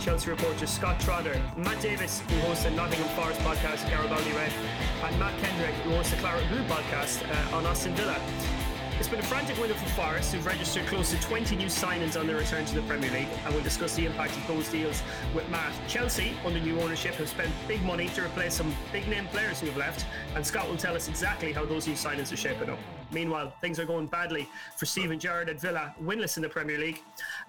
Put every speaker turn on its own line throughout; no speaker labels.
Chelsea reporter Scott Trotter, Matt Davies, who hosts the Nottingham Forest podcast, Garibaldi Red, and Matt Kendrick, who hosts the Claret Blue podcast uh, on Aston Villa. It's been a frantic winter for Forest, who've registered close to 20 new signings on their return to the Premier League, and we'll discuss the impact of those deals with Matt. Chelsea, under new ownership, have spent big money to replace some big name players who have left, and Scott will tell us exactly how those new signings are shaping up. Meanwhile, things are going badly for Steven Gerrard at Villa, winless in the Premier League,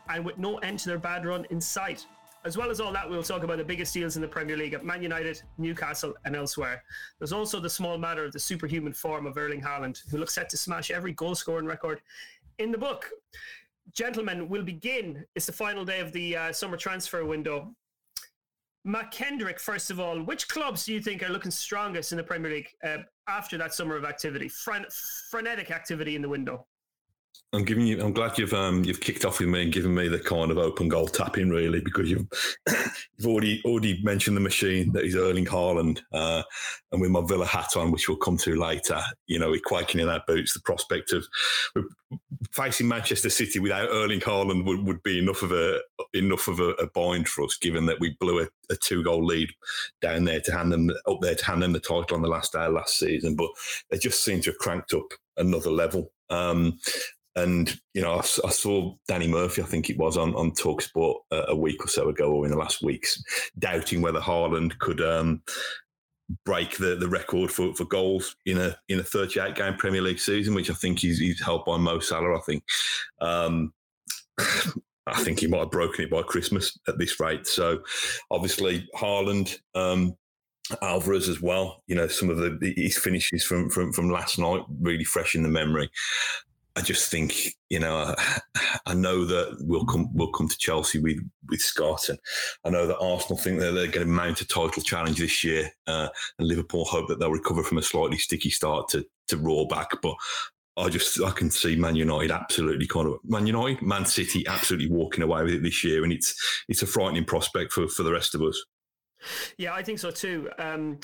and with no end to their bad run in sight. As well as all that, we'll talk about the biggest deals in the Premier League at Man United, Newcastle, and elsewhere. There's also the small matter of the superhuman form of Erling Haaland, who looks set to smash every goal scoring record in the book. Gentlemen, we'll begin. It's the final day of the uh, summer transfer window. Matt Kendrick, first of all, which clubs do you think are looking strongest in the Premier League uh, after that summer of activity, Fren- frenetic activity in the window?
I'm giving you. I'm glad you've um, you've kicked off with me and given me the kind of open goal tapping really because you've you've already already mentioned the machine that is Erling Haaland uh, and with my Villa hat on, which we'll come to later. You know, we're quaking in our boots. The prospect of facing Manchester City without Erling Haaland would, would be enough of a enough of a, a bind for us, given that we blew a, a two goal lead down there to hand them up there to hand them the title on the last day last season. But they just seem to have cranked up another level. Um, and you know, I, I, saw Danny Murphy, I think it was on on Talksport a, a week or so ago, or in the last weeks, doubting whether Haaland could um, break the, the record for, for goals in a in a 38 game Premier League season, which I think he's, he's held by Mo Salah. I think. Um, I think he might have broken it by Christmas at this rate. So, obviously, Haaland, um, Alvarez as well. You know, some of the his finishes from from from last night really fresh in the memory. I just think you know I, know that we'll come we'll come to Chelsea with with Scott, and I know that Arsenal think that they're going to mount a title challenge this year, uh, and Liverpool hope that they'll recover from a slightly sticky start to to roar back. But I just I can see Man United absolutely kind of Man United, Man City absolutely walking away with it this year, and it's it's a frightening prospect for for the rest of us.
Yeah, I think so too. Um,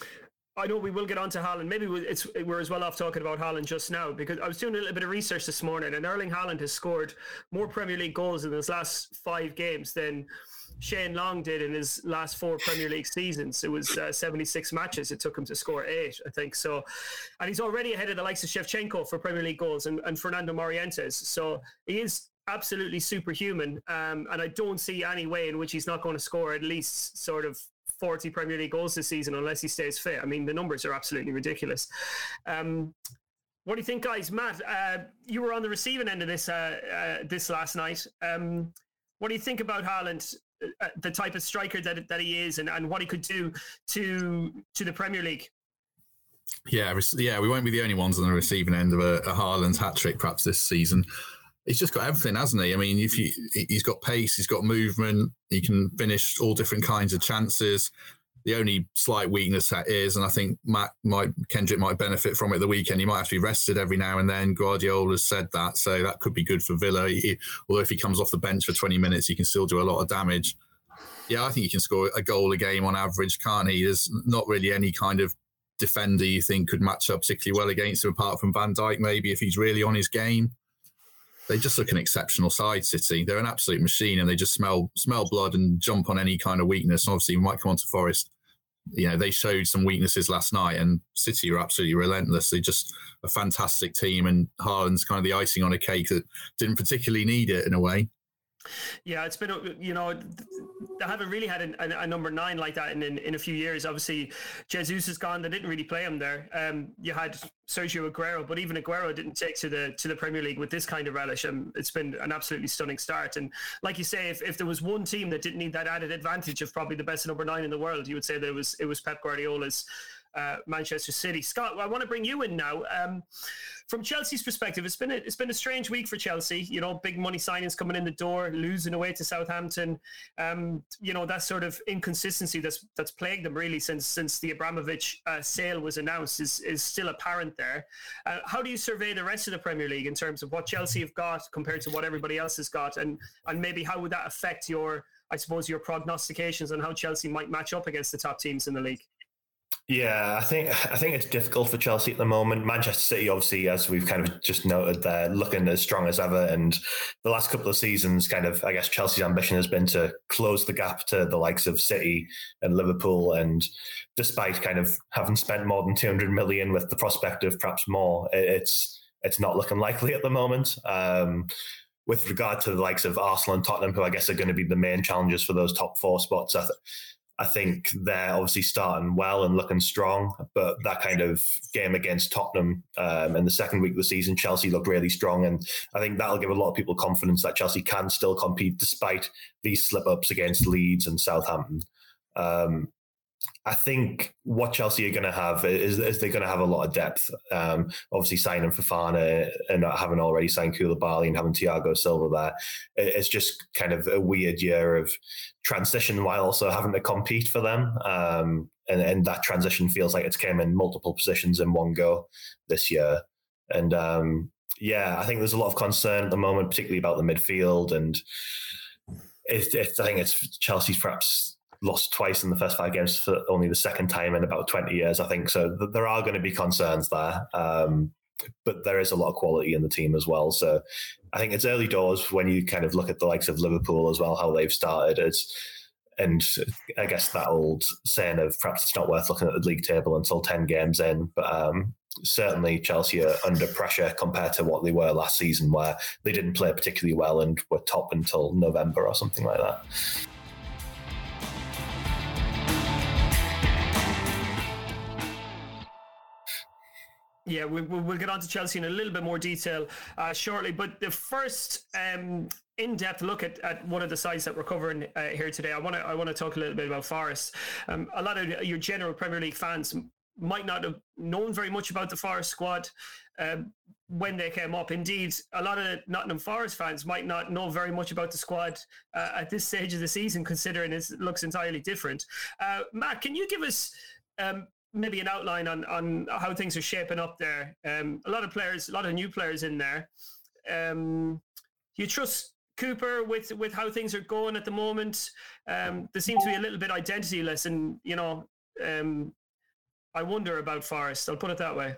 I know we will get on to Haaland. Maybe it's we're as well off talking about Haaland just now because I was doing a little bit of research this morning, and Erling Haaland has scored more Premier League goals in his last five games than Shane Long did in his last four Premier League seasons. It was uh, 76 matches. It took him to score eight, I think. So, and he's already ahead of the likes of Shevchenko for Premier League goals and, and Fernando Morientes. So he is absolutely superhuman. Um, and I don't see any way in which he's not going to score at least sort of 40 Premier League goals this season unless he stays fit. I mean, the numbers are absolutely ridiculous. Um, what do you think, guys? Matt, uh, you were on the receiving end of this uh, uh, this last night. Um, what do you think about Haaland, uh, uh, the type of striker that that he is, and, and what he could do to to the Premier League?
Yeah, yeah, we won't be the only ones on the receiving end of a, a Haaland's hat trick perhaps this season he's just got everything, hasn't he? I mean, if you he's got pace, he's got movement, he can finish all different kinds of chances. The only slight weakness that is, and I think Matt might Kendrick might benefit from it the weekend. He might have to be rested every now and then. Guardiola has said that, so that could be good for Villa. He, although if he comes off the bench for 20 minutes, he can still do a lot of damage. Yeah, I think he can score a goal a game on average, can't he? There's not really any kind of defender you think could match up particularly well against him, apart from Van Dijk, maybe if he's really on his game they just look an exceptional side. City, they're an absolute machine, and they just smell smell blood and jump on any kind of weakness. And obviously, we might come on to Forest. You know, they showed some weaknesses last night, and City are absolutely relentless. They're just a fantastic team, and Haaland's kind of the icing on a cake that didn't particularly need it in a way.
Yeah, it's been you know they haven't really had a, a, a, number nine like that in, in, in a few years. Obviously, Jesus is gone. They didn't really play him there. Um, you had Sergio Aguero, but even Aguero didn't take to the to the Premier League with this kind of relish. Um, it's been an absolutely stunning start. And like you say, if, if there was one team that didn't need that added advantage of probably the best number nine in the world, you would say that it was it was Pep Guardiola's uh, Manchester City. Scott, I want to bring you in now. Um, from Chelsea's perspective, it's been a, it's been a strange week for Chelsea. You know, big money signings coming in the door, losing away to Southampton. Um, you know, that sort of inconsistency that's that's plagued them really since since the Abramovich uh, sale was announced is is still apparent there. Uh, how do you survey the rest of the Premier League in terms of what Chelsea have got compared to what everybody else has got, and and maybe how would that affect your I suppose your prognostications on how Chelsea might match up against the top teams in the league?
Yeah, I think I think it's difficult for Chelsea at the moment. Manchester City, obviously, as we've kind of just noted, they're looking as strong as ever. And the last couple of seasons, kind of, I guess Chelsea's ambition has been to close the gap to the likes of City and Liverpool. And despite kind of having spent more than 200 million with the prospect of perhaps more, it's it's not looking likely at the moment. Um, with regard to the likes of Arsenal and Tottenham, who I guess are going to be the main challengers for those top four spots, I, I think they're obviously starting well and looking strong, but that kind of game against Tottenham um, in the second week of the season, Chelsea looked really strong, and I think that'll give a lot of people confidence that Chelsea can still compete despite these slip ups against Leeds and Southampton. Um, I think what Chelsea are going to have is, is they're going to have a lot of depth. Um, obviously, signing Fofana and not having already signed Koulibaly and having Thiago Silva there, it's just kind of a weird year of transition while also having to compete for them. Um, and, and that transition feels like it's came in multiple positions in one go this year. And um, yeah, I think there's a lot of concern at the moment, particularly about the midfield. And I think it's Chelsea's perhaps lost twice in the first five games for only the second time in about 20 years, I think. So th- there are going to be concerns there. Um, but there is a lot of quality in the team as well. So I think it's early doors when you kind of look at the likes of Liverpool as well, how they've started. It's, and I guess that old saying of perhaps it's not worth looking at the league table until 10 games in. But um, certainly Chelsea are under pressure compared to what they were last season, where they didn't play particularly well and were top until November or something like that.
Yeah, we, we'll get on to Chelsea in a little bit more detail uh, shortly. But the first um, in-depth look at, at one of the sides that we're covering uh, here today, I want to I want to talk a little bit about Forest. Um, a lot of your general Premier League fans might not have known very much about the Forest squad um, when they came up. Indeed, a lot of Nottingham Forest fans might not know very much about the squad uh, at this stage of the season, considering it looks entirely different. Uh, Matt, can you give us um, maybe an outline on on how things are shaping up there. Um, a lot of players, a lot of new players in there. Um, you trust Cooper with with how things are going at the moment? Um, there seems to be a little bit identityless, and you know, um, I wonder about Forest. I'll put it that way.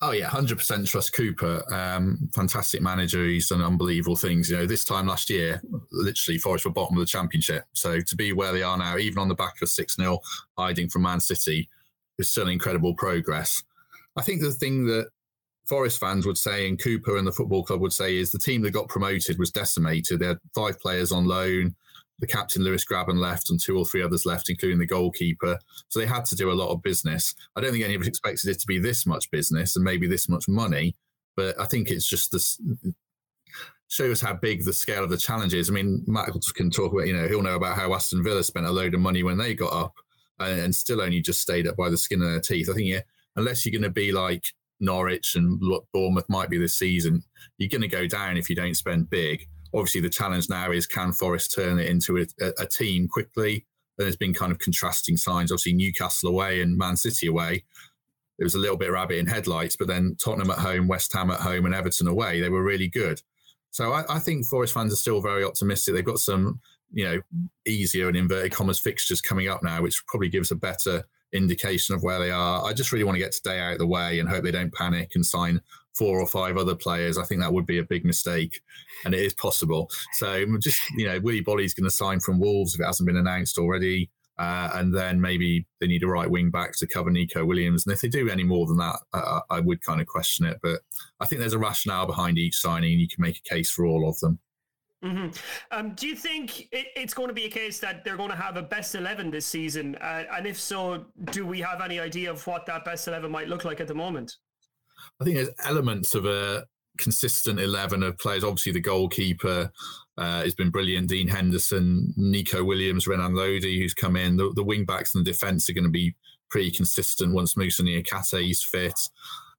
Oh yeah, hundred percent trust Cooper. Um, fantastic manager. He's done unbelievable things. You know, this time last year, literally Forest were bottom of the championship. So to be where they are now, even on the back of six 0 hiding from Man City, is still incredible progress. I think the thing that Forest fans would say, and Cooper and the football club would say, is the team that got promoted was decimated. They had five players on loan the captain Lewis Grabban left and two or three others left, including the goalkeeper. So they had to do a lot of business. I don't think any of us expected it to be this much business and maybe this much money, but I think it's just this shows us how big the scale of the challenge is. I mean, Matt can talk about, you know, he'll know about how Aston Villa spent a load of money when they got up and, still only just stayed up by the skin of their teeth. I think, yeah, unless you're going to be like Norwich and Bournemouth might be this season, you're going to go down if you don't spend big obviously the challenge now is can Forest turn it into a, a, team quickly? And There's been kind of contrasting signs. Obviously, Newcastle away and Man City away. It was a little bit rabbit in headlights, but then Tottenham at home, West Ham at home, and Everton away, they were really good. So I, I think Forest fans are still very optimistic. They've got some, you know, easier and inverted commas fixtures coming up now, which probably gives a better indication of where they are. I just really want to get today out of the way and hope they don't panic and sign four or five other players. I think that would be a big mistake, and it is possible. So just you know, Willy Boly's going to sign from Wolves if it hasn't been announced already. Uh, and then maybe they need a right wing back to cover Nico Williams. And if they do any more than that, uh, I would kind of question it. But I think there's a rationale behind each signing, and you can make a case for all of them.
Mm-hmm. Um, do you think it, it's going to be a case that they're going to have a best 11 this season? Uh, and if so, do we have any idea of what that best 11 might look like at the moment?
I think there's elements of a consistent 11 of players. Obviously, the goalkeeper uh, has been brilliant. Dean Henderson, Nico Williams, Renan Lodi, who's come in. The, the wing backs and the defence are going to be pretty consistent once Moussa Niakhaté is fit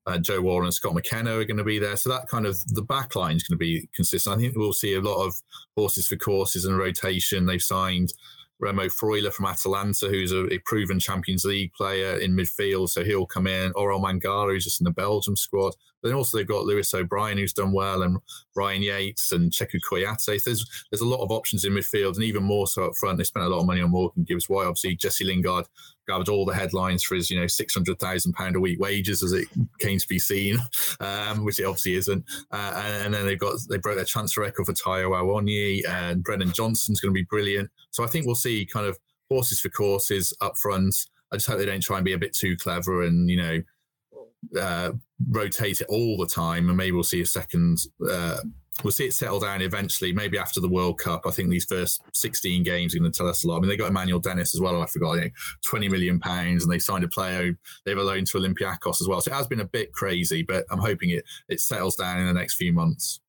uh, Joe Worrall and Scott McKenna are going to be there. So that kind of the back line is going to be consistent. I think we'll see a lot of horses for courses and rotation. They've signed Remo Freuler from Atalanta, who's a, a, proven Champions League player in midfield, so he'll come in. Orel Mangala, who's just in the Belgium squad. Then also they've got Lewis O'Brien, who's done well, and Ryan Yates and Cheikhou Kouyaté. So there's there's a lot of options in midfield, and even more so up front. They spent a lot of money on Morgan Gibbs White. Obviously, Jesse Lingard grabbed all the headlines for his, you know, six hundred thousand pound a week wages, as it came to be seen, um, which it obviously isn't. Uh, and, then they've got they broke their transfer record for Taiwo Awoniyi, and Brennan Johnson's going to be brilliant. So I think we'll see kind of horses for courses up front. I just hope they don't try and be a bit too clever and you know uh, rotate it all the time, and maybe we'll see a second. Uh, we'll see it settle down eventually, maybe after the World Cup. I think these first 16 games are going to tell us a lot. I mean, they got Emmanuel Dennis as well. I forgot, you know, 20 million pounds, and they signed a player they've a loan to Olympiacos as well. So it has been a bit crazy, but I'm hoping it it settles down in the next few months.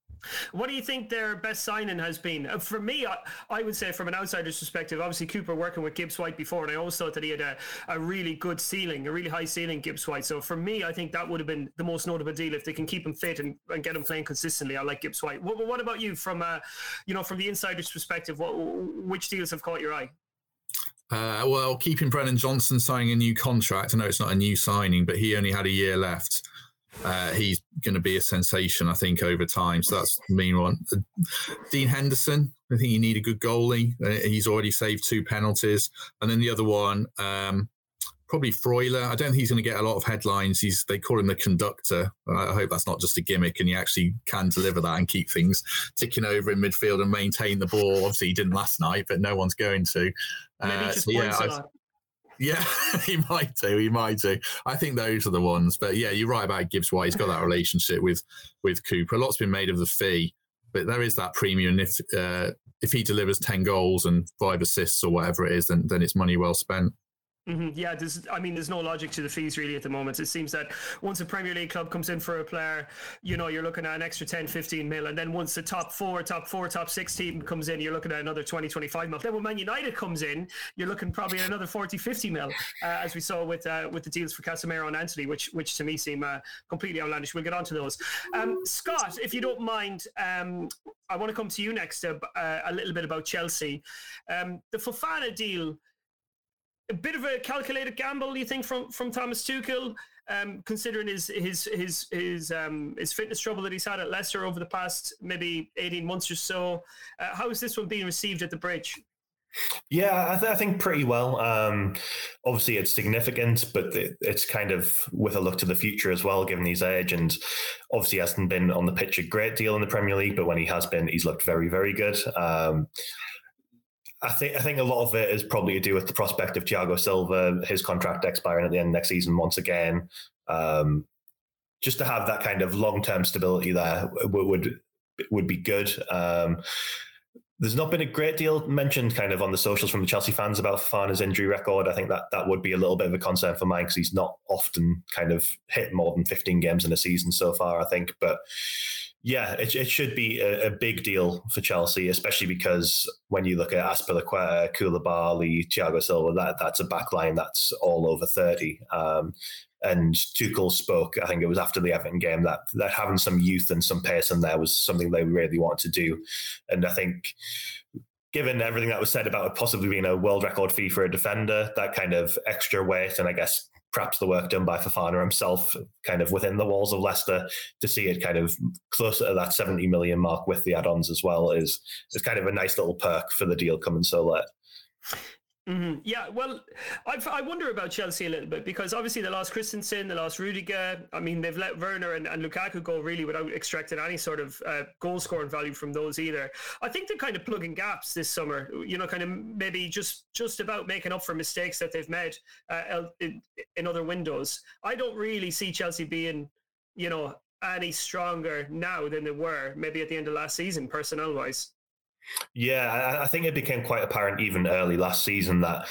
What do you think their best signing has been? Uh, for me, I, I, would say from an outsider's perspective, obviously Cooper working with Gibbs White before, and I always thought that he had a, a really good ceiling, a really high ceiling, Gibbs White. So for me, I think that would have been the most notable deal if they can keep him fit and, and get him playing consistently. I like Gibbs White. What, what about you from, uh, you know, from the insider's perspective? What, which deals have caught your eye?
Uh, well, keeping Brennan Johnson signing a new contract. I know it's not a new signing, but he only had a year left. Uh, he's going to be a sensation, I think, over time. So that's the main one. Uh, Dean Henderson, I think you need a good goalie. Uh, he's already saved two penalties. And then the other one, um, probably Freuler. I don't think he's going to get a lot of headlines. He's they call him the conductor. I hope that's not just a gimmick, and he actually can deliver that and keep things ticking over in midfield and maintain the ball. Obviously, he didn't last night, but no one's going to.
Maybe uh, just so yeah,
yeah, he might do. He might do. I think those are the ones. But yeah, you're right about Gibbs White. He's got that relationship with with Cooper. A lot's been made of the fee, but there is that premium. If uh, if he delivers ten goals and five assists or whatever it is, then then it's money well spent.
Mm-hmm. Yeah, there's, I mean, there's no logic to the fees really at the moment. It seems that once a Premier League club comes in for a player, you know, you're looking at an extra 10, 15 mil. And then once the top four, top four, top six team comes in, you're looking at another 20, 25 mil. Then when Man United comes in, you're looking probably at another 40, 50 mil, uh, as we saw with uh, with the deals for Casemiro and Antony, which which to me seem uh, completely outlandish. We'll get on to those. Um, Scott, if you don't mind, um, I want to come to you next uh, a little bit about Chelsea. Um, the Fofana deal a bit of a calculated gamble, you think, from from Thomas Tuchel, um, considering his his his his um, his fitness trouble that he's had at Leicester over the past maybe eighteen months or so. Uh, how is this one being received at the bridge?
Yeah, I, th- I think pretty well. Um, obviously, it's significant, but it's kind of with a look to the future as well, given his age. And obviously, hasn't been on the pitch a great deal in the Premier League, but when he has been, he's looked very, very good. Um, I think I think a lot of it is probably to do with the prospect of Thiago Silva, his contract expiring at the end of next season once again. Um, just to have that kind of long term stability there would, would would be good. Um, there's not been a great deal mentioned kind of on the socials from the Chelsea fans about Fofana's injury record. I think that that would be a little bit of a concern for mine because he's not often kind of hit more than 15 games in a season so far, I think. But yeah, it, it should be a, a, big deal for Chelsea, especially because when you look at Azpilicueta, Koulibaly, Thiago Silva, that that's a backline that's all over 30. Um, and Tuchel spoke, I think it was after the Everton game, that that having some youth and some pace in there was something they really wanted to do. And I think given everything that was said about it possibly being a world record fee for a defender, that kind of extra weight and I guess perhaps the work done by Fofana himself, kind of within the walls of Leicester, to see it kind of closer to that 70 million mark with the add-ons as well is is kind of a nice little perk for the deal coming so late.
Mm-hmm. Yeah, well, I've, i wonder about Chelsea a little bit because obviously they lost Christensen, they lost Rudiger. I mean, they've let Werner and, and Lukaku go really without extracting any sort of uh, goal scoring value from those either. I think they're kind of plugging gaps this summer. You know, kind of maybe just just about making up for mistakes that they've made uh, in, in other windows. I don't really see Chelsea being, you know, any stronger now than they were maybe at the end of last season, personnel wise.
Yeah, I think it became quite apparent even early last season that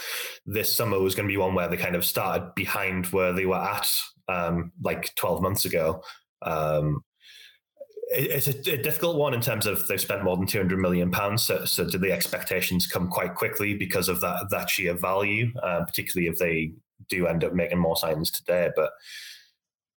this summer was going to be one where they kind of started behind where they were at um, like 12 months ago. Um, it's a, a, difficult one in terms of they've spent more than 200 million pounds. So, so do the expectations come quite quickly because of that that sheer value, uh, particularly if they do end up making more signings today? But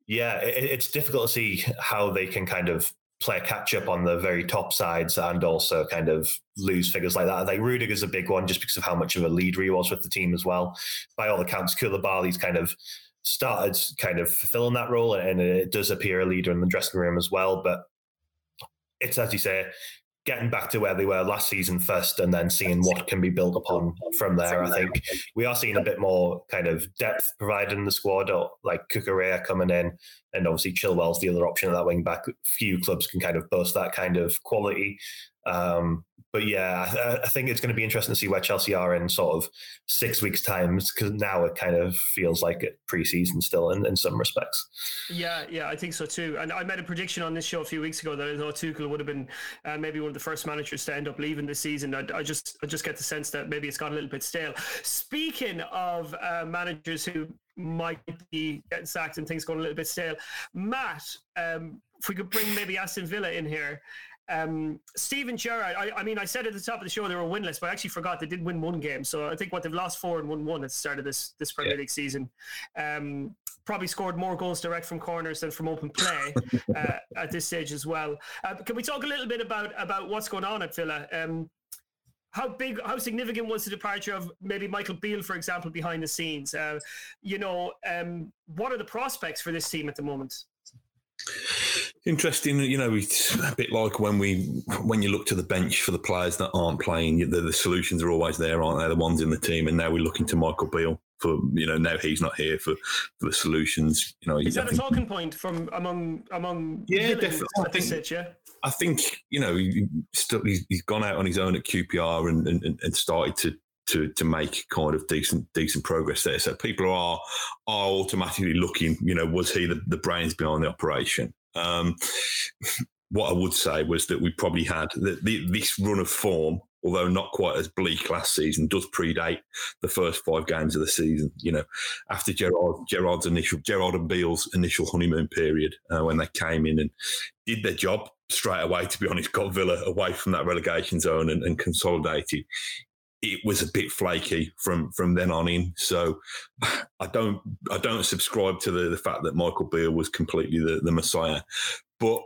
yeah, it, it's difficult to see how they can kind of play catch up on the very top sides and also kind of lose figures like that. Like Rudiger's a big one just because of how much of a leader he was with the team as well. By all accounts, Koulibaly's kind of started kind of fulfilling that role and it does appear a leader in the dressing room as well. But it's as you say, getting back to where they were last season first and then seeing what can be built upon from there. I think we are seeing a bit more kind of depth provided in the squad, or like Cucurella coming in, and obviously Chilwell's the other option at that wing back. Few clubs can kind of boast that kind of quality. Um, but yeah, I, I, think it's going to be interesting to see where Chelsea are in sort of six weeks' time because now it kind of feels like it preseason still in, in some respects.
Yeah, yeah, I think so too. And I made a prediction on this show a few weeks ago that I thought Tuchel would have been uh, maybe one of the first managers to end up leaving this season. I, I, just I just get the sense that maybe it's got a little bit stale. Speaking of uh, managers who might be getting sacked and things going a little bit stale, Matt, um, if we could bring maybe Aston Villa in here. Um, Steven Gerrard, I, I, mean, I said at the top of the show they were winless, but I actually forgot they did win one game. So I think what they've lost four and won one at the start of this this Premier yeah. League season. Um, probably scored more goals direct from corners than from open play uh, at this stage as well. Uh, can we talk a little bit about about what's going on at Villa? Um, how big, how significant was the departure of maybe Michael Beale, for example, behind the scenes? Uh, you know, um, what are the prospects for this team at the moment?
Interesting, you know, it's a bit like when we when you look to the bench for the players that aren't playing, the, the solutions are always there, aren't they? The ones in the team, and now we're looking to Michael Beale for you know now he's not here for, for the solutions. You know,
is that I a think, talking point from among among
yeah, definitely. I think, yeah. I think you know he, he's gone out on his own at QPR and, and, and started to to to make kind of decent decent progress there. So people are are automatically looking. You know, was he the, the brains behind the operation? Um, what I would say was that we probably had the, the, this run of form, although not quite as bleak last season, does predate the first five games of the season. You know, after Gerrard, Gerrard's initial Gerrard and Beale's initial honeymoon period uh, when they came in and did their job straight away. To be honest, got Villa away from that relegation zone and, and consolidated it was a bit flaky from from then on in. So I don't I don't subscribe to the, the fact that Michael Beale was completely the, the messiah. But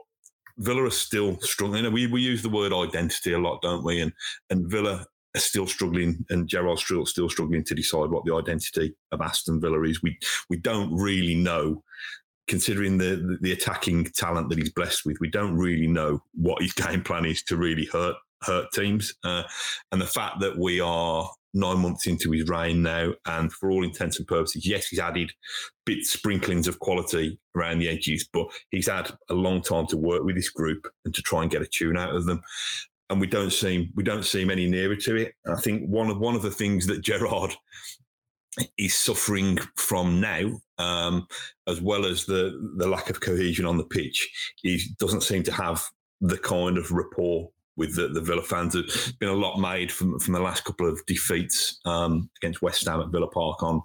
Villa are still struggling. You know, we, we use the word identity a lot, don't we? And and Villa are still struggling, and Gerrard's still still struggling to decide what the identity of Aston Villa is. We we don't really know considering the, the attacking talent that he's blessed with, we don't really know what his game plan is to really hurt hurt teams. Uh, and the fact that we are nine months into his reign now, and for all intents and purposes, yes, he's added bit sprinklings of quality around the edges, but he's had a long time to work with this group and to try and get a tune out of them. And we don't seem we don't seem any nearer to it. I think one of one of the things that Gerrard is suffering from now, um, as well as the the lack of cohesion on the pitch, he doesn't seem to have the kind of rapport with the, the Villa fans. There's been a lot made from from the last couple of defeats um, against West Ham at Villa Park on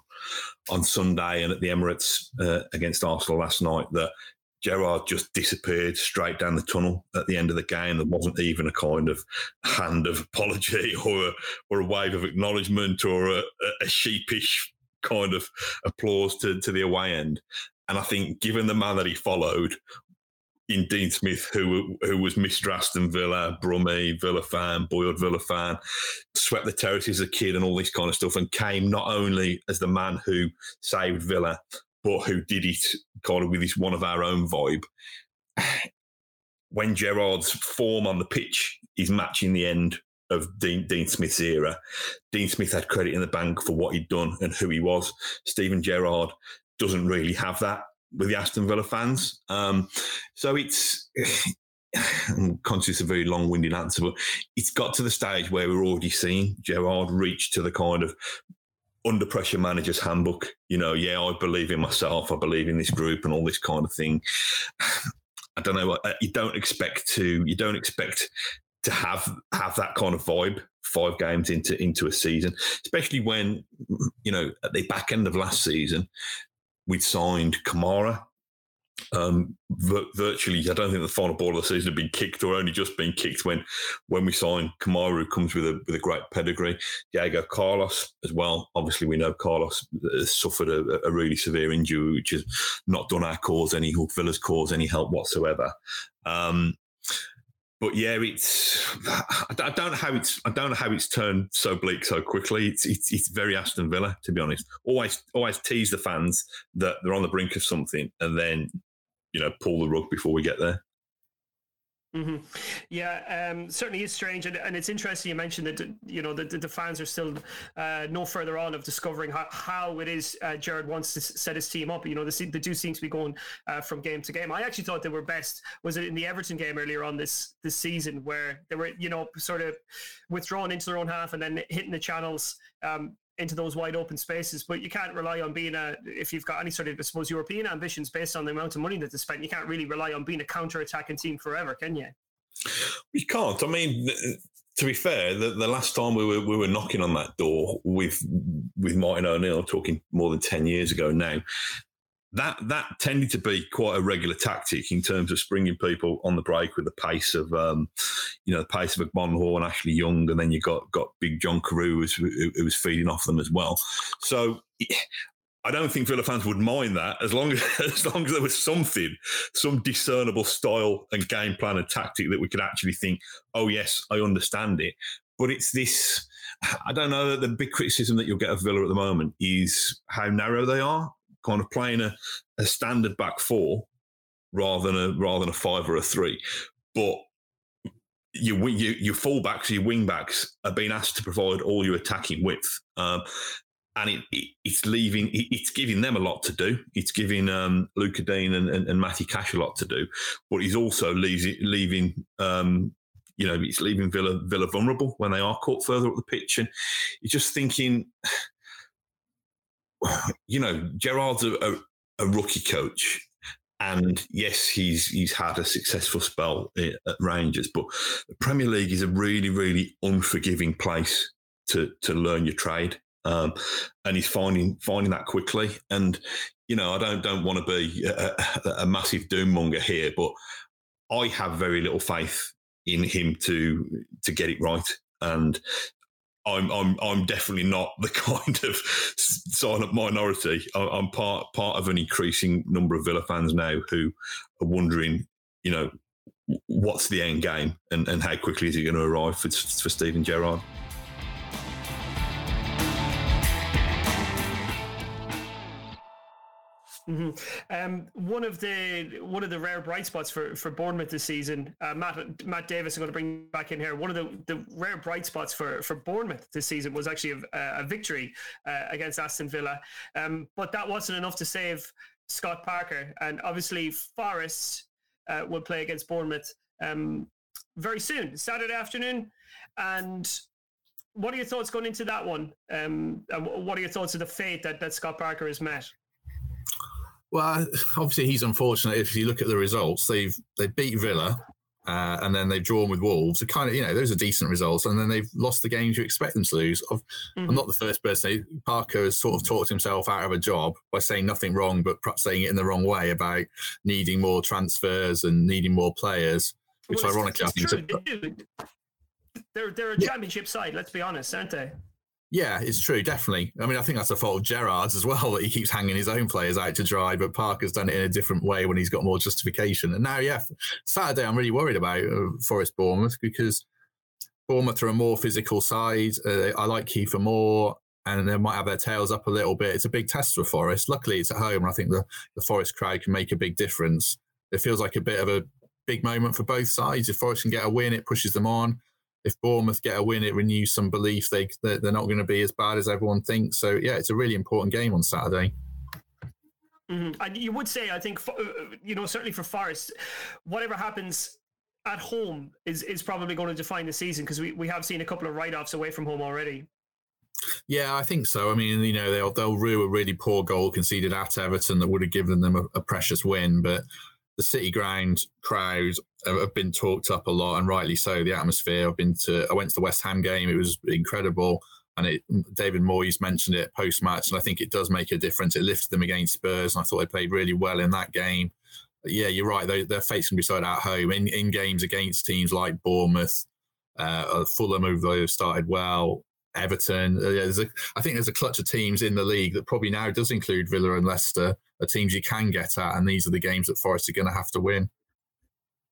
on Sunday and at the Emirates uh, against Arsenal last night. That Gerrard just disappeared straight down the tunnel at the end of the game. There wasn't even a kind of hand of apology or a, or a wave of acknowledgement or a, a sheepish kind of applause to, to the away end. And I think, given the man that he followed, in Dean Smith, who who was Mr. Aston Villa, Brummie, Villa fan, boyhood Villa fan, swept the terraces as a kid and all this kind of stuff, and came not only as the man who saved Villa, but who did it kind of with this one of our own vibe. When Gerrard's form on the pitch is matching the end of Dean, Dean Smith's era, Dean Smith had credit in the bank for what he'd done and who he was. Steven Gerrard doesn't really have that with the Aston Villa fans. Um, so it's. I'm conscious of a very long winded answer, but it's got to the stage where we're already seeing Gerrard reach to the kind of under pressure manager's handbook. You know, yeah, I believe in myself, I believe in this group, and all this kind of thing. I don't know. Uh, you don't expect to. You don't expect to have have that kind of vibe five games into into a season, especially when you know at the back end of last season we'd signed Kamara. Um, virtually, I don't think the final ball of the season had been kicked or only just been kicked when when we signed Kamara, who comes with a with a great pedigree. Diego Carlos as well. Obviously, we know Carlos has suffered a, a really severe injury, which has not done our cause any Villa's cause any help whatsoever. Um, but yeah, it's I don't know how it's I don't know how it's turned so bleak so quickly. It's it's, it's very Aston Villa to be honest. Always always tease the fans that they're on the brink of something, and then you know pull the rug before we get there.
Mm-hmm. Yeah, um, certainly is strange, and, and, it's interesting you mentioned that you know the, the fans are still uh, no further on of discovering how, how it is uh, Gerrard wants to set his team up. You know, the, the two seem to be going uh, from game to game. I actually thought they were best was it in the Everton game earlier on this this season where they were you know sort of withdrawn into their own half and then hitting the channels. Um, into those wide open spaces. But you can't rely on being a if you've got any sort of I suppose European ambitions based on the amount of money that they spent. You can't really rely on being a counter attacking team forever, can you?
You can't. I mean. To be fair, the, the last time we were we were knocking on that door with with Martin O'Neill, talking more than ten years ago now, that that tended to be quite a regular tactic in terms of springing people on the break with the pace of um, you know the pace of Agbonlahor and Ashley Young, and then you got got Big John Carew who, who was feeding off them as well. So. I don't think Villa fans would mind that as long as as long as there was something, some discernible style and game plan and tactic that we could actually think, oh yes, I understand it. But it's this. I don't know. The big criticism that you'll get of Villa at the moment is how narrow they are kind of playing a, a standard back four rather than a rather than a five or a three. But your your, your fullbacks, your wing backs are being asked to provide all your attacking width. Um, and it, it, it's leaving, it, it's giving them a lot to do. It's giving um, Lucas Digne and, and, and Matty Cash a lot to do, but he's also leaving, leaving um, you know, it's leaving Villa Villa vulnerable when they are caught further up the pitch. And you're just thinking, you know, Gerrard's a, a, a, rookie coach, and yes, he's he's had a successful spell at Rangers, but the Premier League is a really, really unforgiving place to to learn your trade, um, and he's finding finding that quickly. And you know, I don't don't want to be a, a massive doom monger here, but I have very little faith in him to to get it right. And I'm I'm I'm definitely not the kind of silent minority. I'm part part of an increasing number of Villa fans now who are wondering, you know, what's the end game and, and how quickly is it going to arrive for, for Steven Gerrard.
Mm-hmm. Um, one of the one of the rare bright spots for, for Bournemouth this season, uh, Matt Matt Davies, I'm going to bring back in here. One of the, the rare bright spots for, for Bournemouth this season was actually a, a victory uh, against Aston Villa, um, but that wasn't enough to save Scott Parker. And obviously, Forest uh, will play against Bournemouth um, very soon, Saturday afternoon. And what are your thoughts going into that one? Um, what are your thoughts of the fate that, that Scott Parker has met?
Well, obviously he's unfortunate. If you look at the results, they've they beat Villa, uh, and then they've drawn with Wolves. So kind of, you know, those are decent results. And then they've lost the games you expect them to lose. Mm-hmm. I'm not the first person. Parker has sort of talked himself out of a job by saying nothing wrong, but perhaps saying it in the wrong way about needing more transfers and needing more players. Which, well, ironically, I think,
true. they're they're a yeah. championship side. Let's be honest, aren't they?
Yeah, it's true, definitely. I mean, I think that's a fault of Gerrard's as well that he keeps hanging his own players out to dry. But Parker's done it in a different way when he's got more justification. And now, yeah, Saturday I'm really worried about uh, Forest Bournemouth because Bournemouth are a more physical side. Uh, I like Kiefer Moore, and they might have their tails up a little bit. It's a big test for Forest. Luckily, it's at home, and I think the the Forest crowd can make a big difference. It feels like a bit of a big moment for both sides. If Forest can get a win, it pushes them on if Bournemouth get a win, it renews some belief they they're not going to be as bad as everyone thinks. So yeah, it's a really important game on Saturday.
Mm-hmm. And you would say, I think, uh, you know, certainly for Forest, whatever happens at home is is probably going to define the season because we, we have seen a couple of write offs away from home already.
Yeah, I think so. I mean, you know, they'll they'll rue a really poor goal conceded at Everton that would have given them a, a precious win, but the City Ground crowd have been talked up a lot, and rightly so. The atmosphere. I've been to. I went to the West Ham game. It was incredible. And it, David Moyes mentioned it post match, and I think it does make a difference. It lifted them against Spurs, and I thought they played really well in that game. But yeah, you're right. They, their fates can be decided at home in, in games against teams like Bournemouth, uh, Fulham, who have started well. Everton. Uh, yeah, a, I think there's a clutch of teams in the league that probably now does include Villa and Leicester, are teams you can get at, and these are the games that Forest are going to have to win.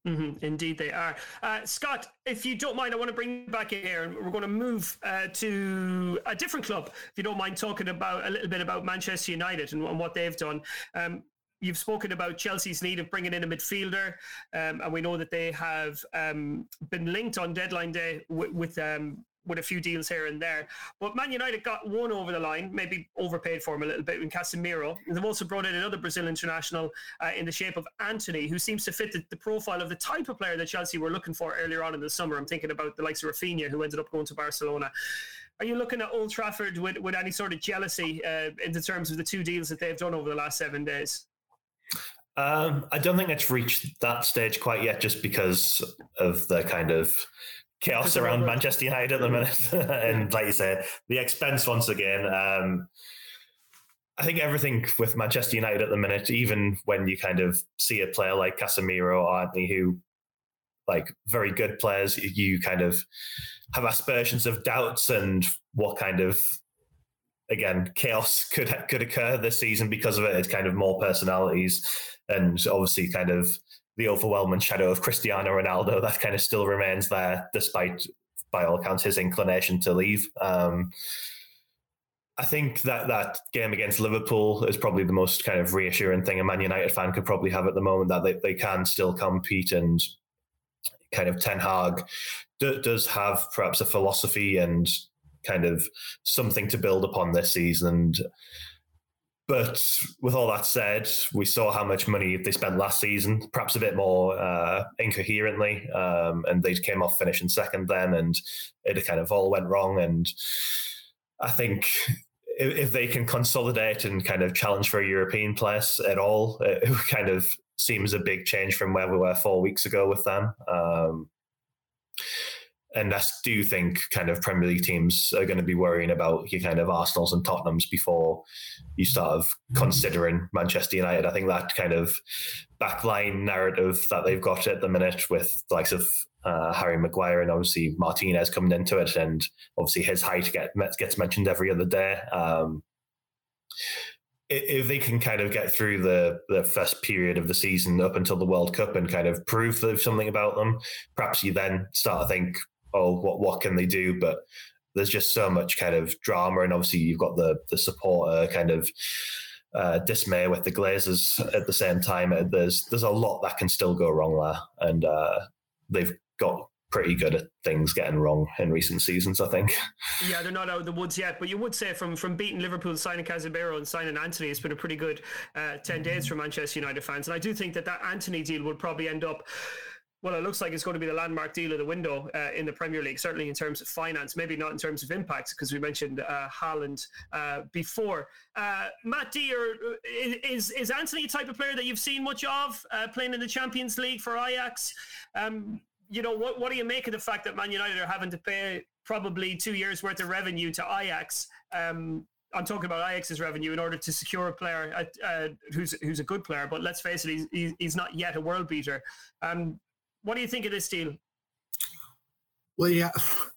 Mm-hmm. Indeed, they are. Uh, Scott, if you don't mind, I want to bring you back in here, and we're going to move uh, to a different club. If you don't mind talking about a little bit about Manchester United and, and what they've done. Um, you've spoken about Chelsea's need of bringing in a midfielder, um, and we know that they have um, been linked on deadline day with, with um, with a few deals here and there. But Man United got one over the line, maybe overpaid for him a little bit in Casemiro. And they've also brought in another Brazil international uh, in the shape of Antony, who seems to fit the, the, profile of the type of player that Chelsea were looking for earlier on in the summer. I'm thinking about the likes of Rafinha, who ended up going to Barcelona. Are you looking at Old Trafford with, with any sort of jealousy uh, in terms of the two deals that they've done over the last seven days?
Um, I don't think it's reached that stage quite yet, just because of the kind of chaos around Manchester United at the minute. and like you said, the expense once again. Um, I think everything with Manchester United at the minute, even when you kind of see a player like Casemiro or Antony, who like very good players, you kind of have aspersions of doubts and what kind of again chaos could could occur this season because of it. It's kind of more personalities and obviously kind of the overwhelming shadow of Cristiano Ronaldo that kind of still remains there, despite, by all accounts, his inclination to leave. Um, I think that that game against Liverpool is probably the most kind of reassuring thing a Man United fan could probably have at the moment that they, they can still compete and kind of Ten Hag d- does have perhaps a philosophy and kind of something to build upon this season. And but with all that said, we saw how much money they spent last season, perhaps a bit more uh, incoherently, um, and they came off finishing second then, and it kind of all went wrong. And I think if, if they can consolidate and kind of challenge for a European place at all, it kind of seems a big change from where we were four weeks ago with them. Um, and I do think kind of Premier League teams are going to be worrying about your kind of Arsenal's and Tottenham's before you start of considering Manchester United. I think that kind of backline narrative that they've got at the minute with the likes of uh, Harry Maguire and obviously Martinez coming into it, and obviously his height get, gets mentioned every other day. Um, if they can kind of get through the the first period of the season up until the World Cup and kind of prove something about them, perhaps you then start to think, oh, what what can they do? But there's just so much kind of drama, and obviously you've got the the supporter kind of uh, dismay with the Glazers at the same time. There's there's a lot that can still go wrong there, and uh, they've got pretty good at things getting wrong in recent seasons, I think.
Yeah, they're not out of the woods yet, but you would say from from beating Liverpool, signing Casemiro and signing Antony, it's been a pretty good uh, 10 days for Manchester United fans. And I do think that that Antony deal would probably end up well, it looks like it's going to be the landmark deal of the window uh, in the Premier League, certainly in terms of finance, maybe not in terms of impact, because we mentioned uh, Haaland uh, before. Uh, Matt D, is, is Antony a type of player that you've seen much of uh, playing in the Champions League for Ajax? Um, you know, what, what do you make of the fact that Man United are having to pay probably two years worth of revenue to Ajax? Um, I'm talking about Ajax's revenue in order to secure a player uh, who's who's a good player, but let's face it, he's, he's not yet a world beater. Um, what do you think of this deal?
Well, yeah,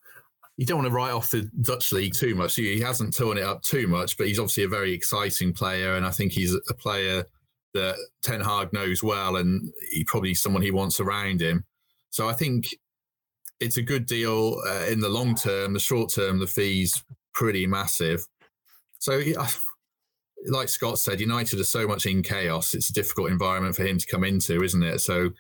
you don't want to write off the Dutch league too much. He hasn't torn it up too much, but he's obviously a very exciting player, and I think he's a player that Ten Hag knows well, and he probably someone he wants around him. So I think it's a good deal uh, in the long term. The short term, the fees pretty massive. So, like Scott said, United are so much in chaos. It's a difficult environment for him to come into, isn't it? So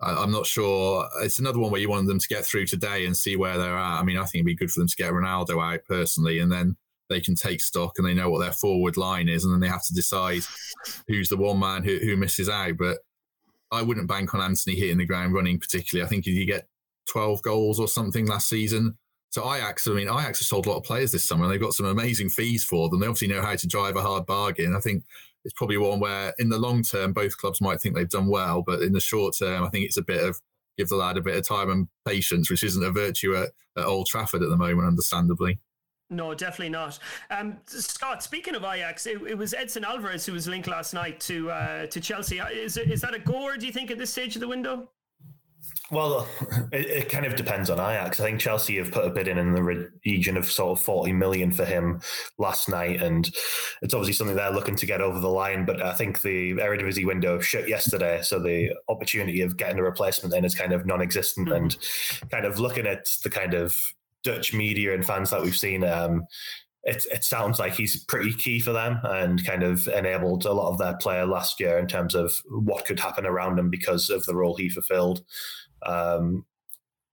I, am not sure. It's another one where you want them to get through today and see where they're at. I mean, I think it'd be good for them to get Ronaldo out personally, and then they can take stock and they know what their forward line is, and then they have to decide who's the one man who, who misses out. But I wouldn't bank on Antony hitting the ground running particularly. I think if you get 12 goals or something last season. So Ajax, I mean, Ajax have sold a lot of players this summer, and they've got some amazing fees for them. They obviously know how to drive a hard bargain. I think it's probably one where in the long term both clubs might think they've done well, but in the short term, I think it's a bit of give the lad a bit of time and patience, which isn't a virtue at, at Old Trafford at the moment, understandably.
No, definitely not. Um, Scott, speaking of Ajax, it, it, was Edson Alvarez who was linked last night to uh, to Chelsea. Is, is that a goer, do you think, at this stage of the window?
Well, it, it, kind of depends on Ajax. I think Chelsea have put a bid in in the region of sort of 40 million for him last night. And it's obviously something they're looking to get over the line. But I think the Eredivisie window shut yesterday. So the opportunity of getting a replacement then is kind of non existent. Mm-hmm. And kind of looking at the kind of Dutch media and fans that we've seen, um, it, it sounds like he's pretty key for them and kind of enabled a lot of their player last year in terms of what could happen around him because of the role he fulfilled. Um,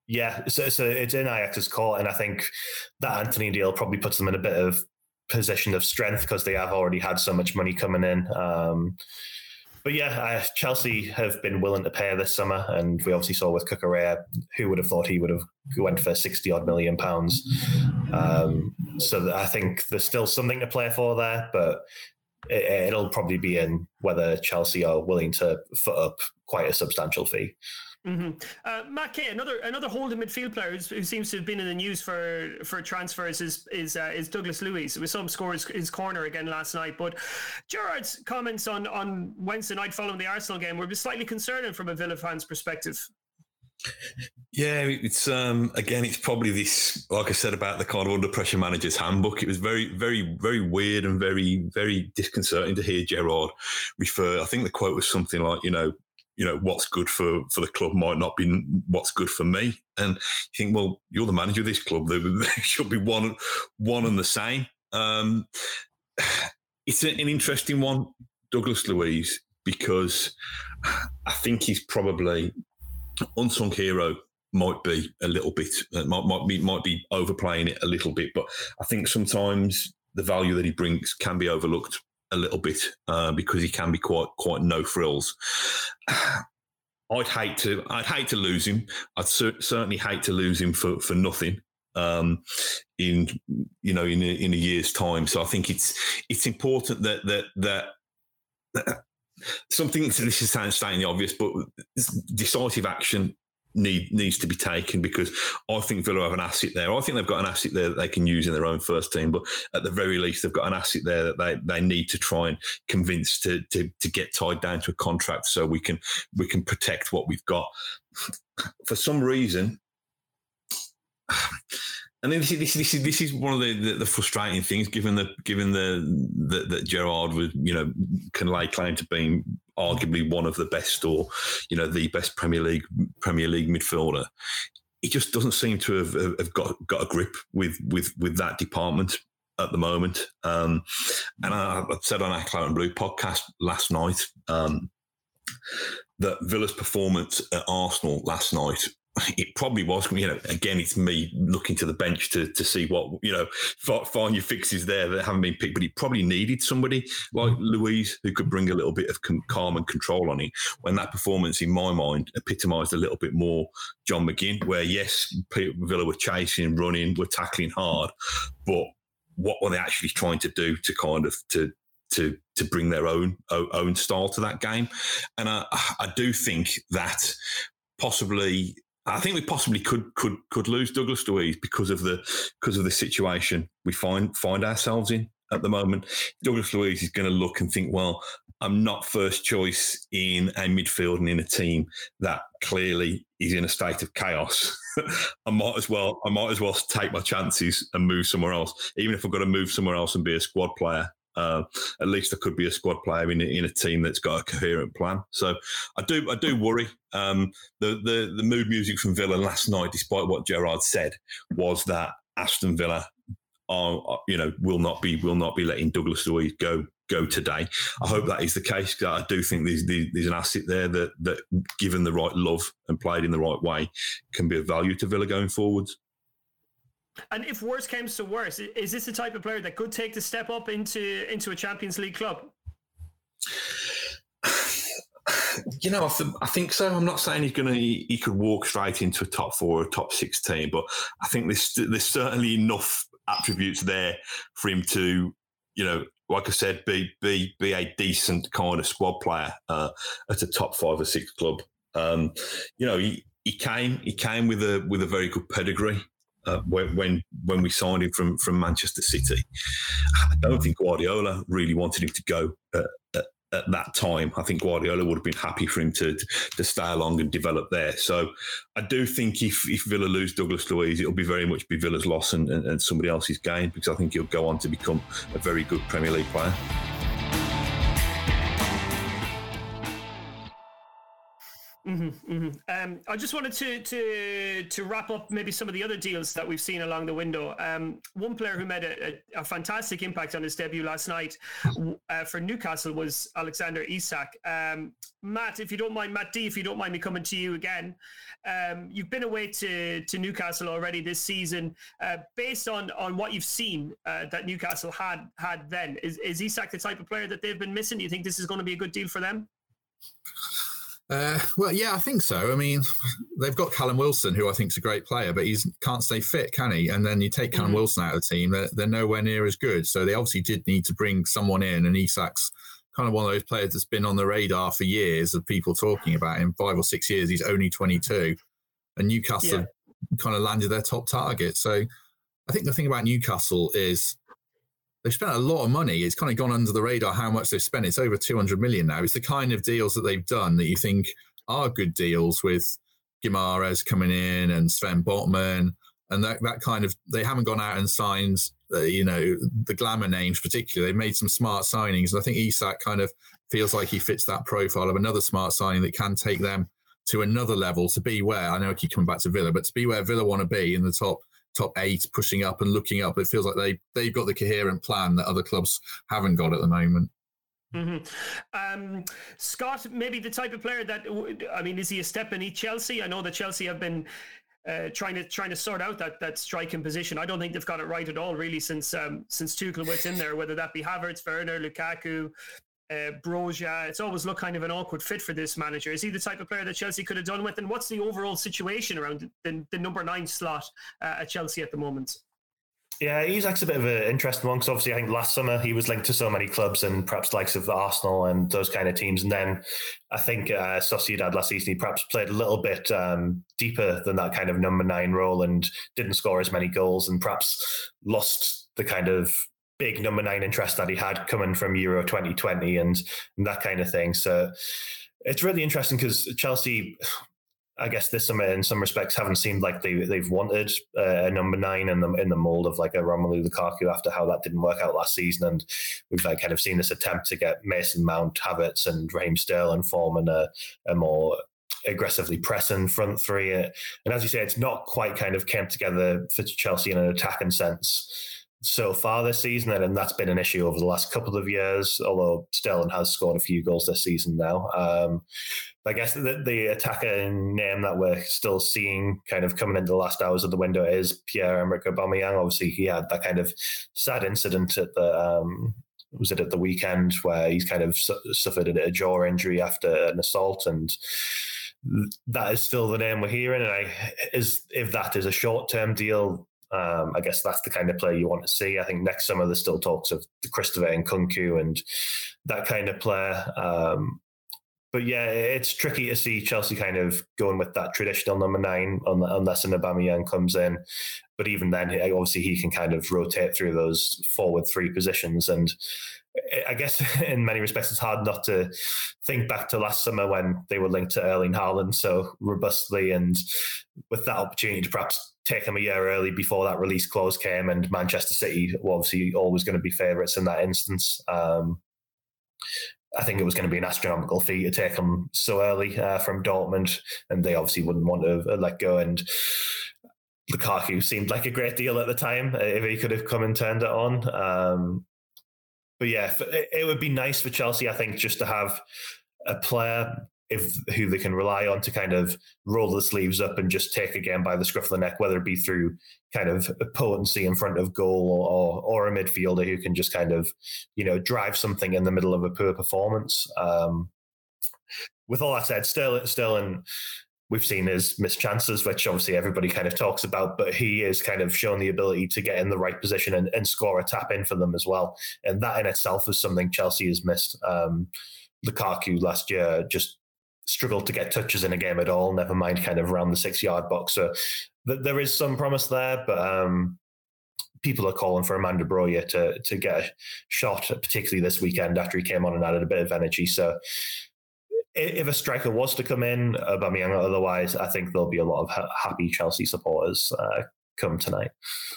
yeah, so, so it's in Ajax's court, and I think that Antony deal probably puts them in a bit of position of strength because they have already had so much money coming in. Um, but yeah, uh, Chelsea have been willing to pay this summer, and we obviously saw with Cucurella, who would have thought he would have went for sixty odd million pounds. Um, so I think there's still something to play for there, but it, will probably be in whether Chelsea are willing to foot up quite a substantial fee.
Mm-hmm. Uh, Matt Kay, another another holding midfield player who seems to have been in the news for for transfers is is uh, is Douglas Luiz. We saw him score his, his, corner again last night, but Gerrard's comments on on Wednesday night following the Arsenal game were slightly concerning from a Villa fan's perspective.
Yeah, it's um again, it's probably this, like I said about the kind of under pressure manager's handbook. It was very, very, very weird and very, very disconcerting to hear Gerrard refer. I think the quote was something like, you know, you know what's good for for the club might not be what's good for me. And you think well you're the manager of this club they, should be one one and the same. Um, it's an interesting one Douglas Luiz because i think he's probably unsung hero might be a little bit uh, might, might be might be overplaying it a little bit but i think sometimes the value that he brings can be overlooked a little bit uh, because he can be quite quite no frills. I'd hate to I'd hate to lose him. I'd cer- certainly hate to lose him for for nothing um, in you know in a, in a year's time. So I think it's it's important that that that. that something this is stating the obvious, but decisive action need needs to be taken because I think Villa have an asset there. I think they've got an asset there that they can use in their own first team, but at the very least, they've got an asset there that they, they need to try and convince to, to to get tied down to a contract so we can we can protect what we've got. For some reason, and this is, this is this is one of the, the, the, frustrating things, given the given the that Gerrard was you know can lay claim to being arguably one of the best or you know the best Premier League Premier League midfielder. He just doesn't seem to have, have got got a grip with with with that department at the moment. Um, and I, I, said on our and Blue podcast last night um, that Villa's performance at Arsenal last night it probably was. You know, again, it's me looking to the bench to to see what you know, find your fixes there that haven't been picked. But he probably needed somebody like mm. Luiz who could bring a little bit of calm and control on it. When that performance, in my mind, epitomised a little bit more John McGinn, where yes, Villa were chasing, running, were tackling hard, but what were they actually trying to do to kind of to to to bring their own own style to that game. And I, I do think that possibly I think we possibly could could could lose Douglas Luiz because of the because of the situation we find find ourselves in at the moment. Douglas Luiz is going to look and think, well, I'm not first choice in a midfield and in a team that clearly is in a state of chaos. I might as well I might as well take my chances and move somewhere else, even if I've got to move somewhere else and be a squad player uh, at least there could be a squad player in, in a team that's got a coherent plan. So I do I do worry. Um, the, the the mood music from Villa last night, despite what Gerrard said, was that Aston Villa are you know will not be will not be letting Douglas Luiz go go today. I hope that is the case. I do think there's, there's an asset there that that given the right love and played in the right way can be of value to Villa going forwards.
And if worse comes to worse, is this the type of player that could take the step up into into a Champions League club?
You know, I, th- I think so. I'm not saying he's going to. He, he, could walk straight into a top four or top sixteen, but I think there's there's certainly enough attributes there for him to, you know, like I said, be be be a decent kind of squad player uh, at a top five or six club. Um, you know, he, he came he came with a with a very good pedigree. Uh, when, when we signed him from from Manchester City, I don't think Guardiola really wanted him to go at, at, at that time. I think Guardiola would have been happy for him to to stay along and develop there. So I do think if if Villa lose Douglas Luiz, it'll be very much be Villa's loss and, and, and somebody else's gain because I think he'll go on to become a very good Premier League player.
Mm-hmm, mm-hmm. Um, I just wanted to to to wrap up maybe some of the other deals that we've seen along the window. Um, one player who made a, a, a, fantastic impact on his debut last night uh, for Newcastle was Alexander Isak. Um, Matt, if you don't mind, Matt D, if you don't mind me coming to you again, um, you've been away to to Newcastle already this season. Uh, based on on what you've seen uh, that Newcastle had had then, is, is Isak the type of player that they've been missing? Do you think this is going to be a good deal for them?
Uh, well, yeah, I think so. I mean, they've got Callum Wilson, who I think is a great player, but he can't stay fit, can he? And then you take Callum mm-hmm. Wilson out of the team, they're, they're, nowhere near as good. So they obviously did need to bring someone in, and Isak's kind of one of those players that's been on the radar for years of people talking about him. Five or six years, he's only 22, and Newcastle yeah. kind of landed their top target. So I think the thing about Newcastle is they've spent a lot of money. It's kind of gone under the radar how much they've spent. It's over 200 million now. It's the kind of deals that they've done that you think are good deals with Guimaraes coming in and Sven Botman and that, that kind of, they haven't gone out and signed, uh, you know, the glamour names particularly. They've made some smart signings. And I think Isak kind of feels like he fits that profile of another smart signing that can take them to another level to be where, I know I keep coming back to Villa, but to be where Villa want to be in the top top eight, pushing up and looking up. It feels like they they've got the coherent plan that other clubs haven't got at the moment.
Mm-hmm. Um, Scott, maybe the type of player that I mean, is he a step beneath Chelsea? I know that Chelsea have been uh, trying to trying to sort out that that striking position. I don't think they've got it right at all, really, since um, since Tuchel was in there. Whether that be Havertz, Werner, Lukaku, uh, Broja. It's always looked kind of an awkward fit for this manager. Is he the type of player that Chelsea could have done with? And what's the overall situation around the, the number nine slot uh, at Chelsea at the moment?
Yeah, he's actually a bit of an interesting one because obviously I think last summer he was linked to so many clubs and perhaps likes of Arsenal and those kind of teams. And then I think uh, Sociedad last season he perhaps played a little bit um, deeper than that kind of number nine role and didn't score as many goals and perhaps lost the kind of big number nine interest that he had coming from Euro 2020 and, and that kind of thing. So it's really interesting because Chelsea, I guess this summer in some respects haven't seemed like they they've wanted uh, a number nine in the in the mold of like a Romelu Lukaku after how that didn't work out last season, and we've like kind of seen this attempt to get Mason Mount, Havertz, and Raheem Sterling forming a, a more aggressively pressing front three. And as you say, it's not quite kind of came together for Chelsea in an attacking sense so far this season, and that's been an issue over the last couple of years. Although Sterling has scored a few goals this season now. Um, I guess the, the name that we're still seeing kind of coming into the last hours of the window is Pierre Emerick Aubameyang. Obviously, he had that kind of sad incident at the um, was it at the weekend where he's kind of su- suffered a jaw injury after an assault and that is still the name we're hearing. And I is if that is a short term deal, um, I guess that's the kind of player you want to see. I think next summer there's still talks of Christopher Nkunku and that kind of player. Um, but yeah, it's tricky to see Chelsea kind of going with that traditional number nine unless an Aubameyang comes in. But even then, obviously he can kind of rotate through those forward three positions. And I guess in many respects, it's hard not to think back to last summer when they were linked to Erling Haaland so robustly, and with that opportunity to perhaps take him a year early before that release clause came, and Manchester City were obviously always going to be favourites in that instance. Um, I think it was going to be an astronomical fee to take him so early uh, from Dortmund, and they obviously wouldn't want to uh, let go. And Lukaku seemed like a great deal at the time uh, if he could have come and turned it on. Um, but yeah, it would be nice for Chelsea, I think, just to have a player if who they can rely on to kind of roll the sleeves up and just take again by the scruff of the neck, whether it be through kind of potency in front of goal or, or, a midfielder who can just kind of, you know, drive something in the middle of a poor performance. Um, with all that said, Sterling, Sterling we've seen his missed chances, which obviously everybody kind of talks about, but he is kind of shown the ability to get in the right position and, and score a tap in for them as well. And that in itself is something Chelsea has missed. Um, Lukaku last year just struggled to get touches in a game at all, never mind kind of around the six yard box. So th- there is some promise there, but um, people are calling for Armando Broja to to get a shot, particularly this weekend after he came on and added a bit of energy. So if a striker was to come in, Aubameyang otherwise, I think there'll be a lot of happy Chelsea supporters uh, come tonight.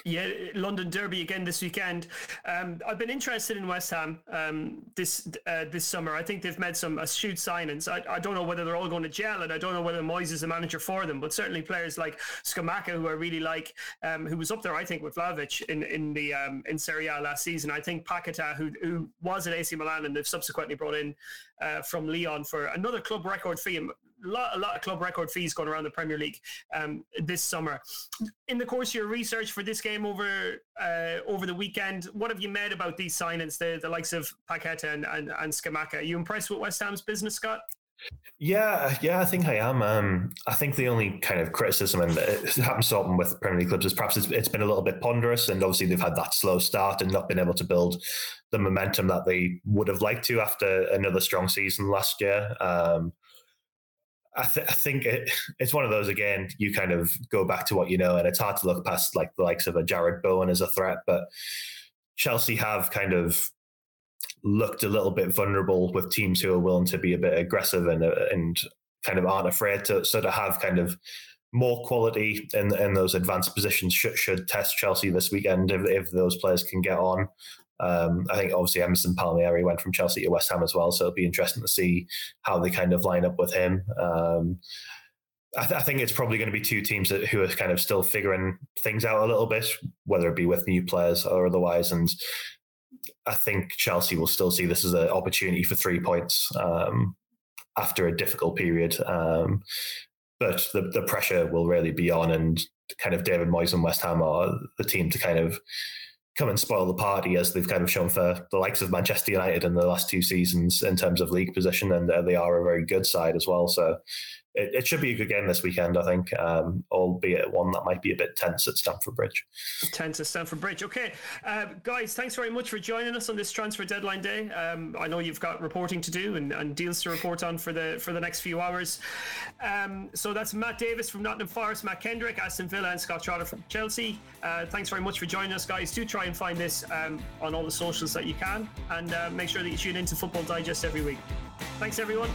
Yeah, London Derby again this weekend. Um, I've been interested in West Ham um, this uh, this summer. I think they've made some astute signings. I, I, don't know whether they're all going to gel, and I don't know whether Moyes is the manager for them. But certainly players like Scamacca, who I really like, um, who was up there, I think, with Vlahovic in in the um, in Serie A last season. I think Paqueta, who who was at AC Milan, and they've subsequently brought in uh, from Lyon for another club record fee lot, a lot of club record fees going around the Premier League um, this summer. In the course of your research for this game over uh, over the weekend, what have you made about these signings, the, the likes of Paqueta and, and, and Scamacca? Are you impressed with West Ham's business, Scott?
Yeah, yeah, I think I am. Um, I think the only kind of criticism, and it happens often with Premier League clubs, is perhaps it's, it's been a little bit ponderous, and obviously they've had that slow start and not been able to build the momentum that they would have liked to after another strong season last year. Um, I, th- I think it, it's one of those again. You kind of go back to what you know, and it's hard to look past like the likes of a Jarrod Bowen as a threat. But Chelsea have kind of looked a little bit vulnerable with teams who are willing to be a bit aggressive and uh, and kind of aren't afraid to sort of have kind of more quality in in those advanced positions should, should test Chelsea this weekend if, if those players can get on. Um, I think obviously Emerson Palmieri went from Chelsea to West Ham as well, so it'll be interesting to see how they kind of line up with him. Um, I, th- I, think it's probably going to be two teams that, who are kind of still figuring things out a little bit, whether it be with new players or otherwise. And I think Chelsea will still see this as an opportunity for three points um, after a difficult period. Um, but the, the pressure will really be on, and kind of David Moyes and West Ham are the team to kind of come and spoil the party as they've kind of shown for the likes of Manchester United in the last two seasons in terms of league position, and uh, they are a very good side as well. So it, it, should be a good game this weekend, I think, um, albeit one that might be a bit tense at Stamford Bridge.
Tense at Stamford Bridge. Okay, uh, guys, thanks very much for joining us on this transfer deadline day. Um, I know you've got reporting to do and, and, deals to report on for the for the next few hours. Um, so that's Matt Davies from Nottingham Forest, Matt Kendrick, Aston Villa, and Scott Trotter from Chelsea. Uh, thanks very much for joining us, guys. Do try and find this um, on all the socials that you can, and uh, make sure that you tune into Football Digest every week. Thanks, everyone.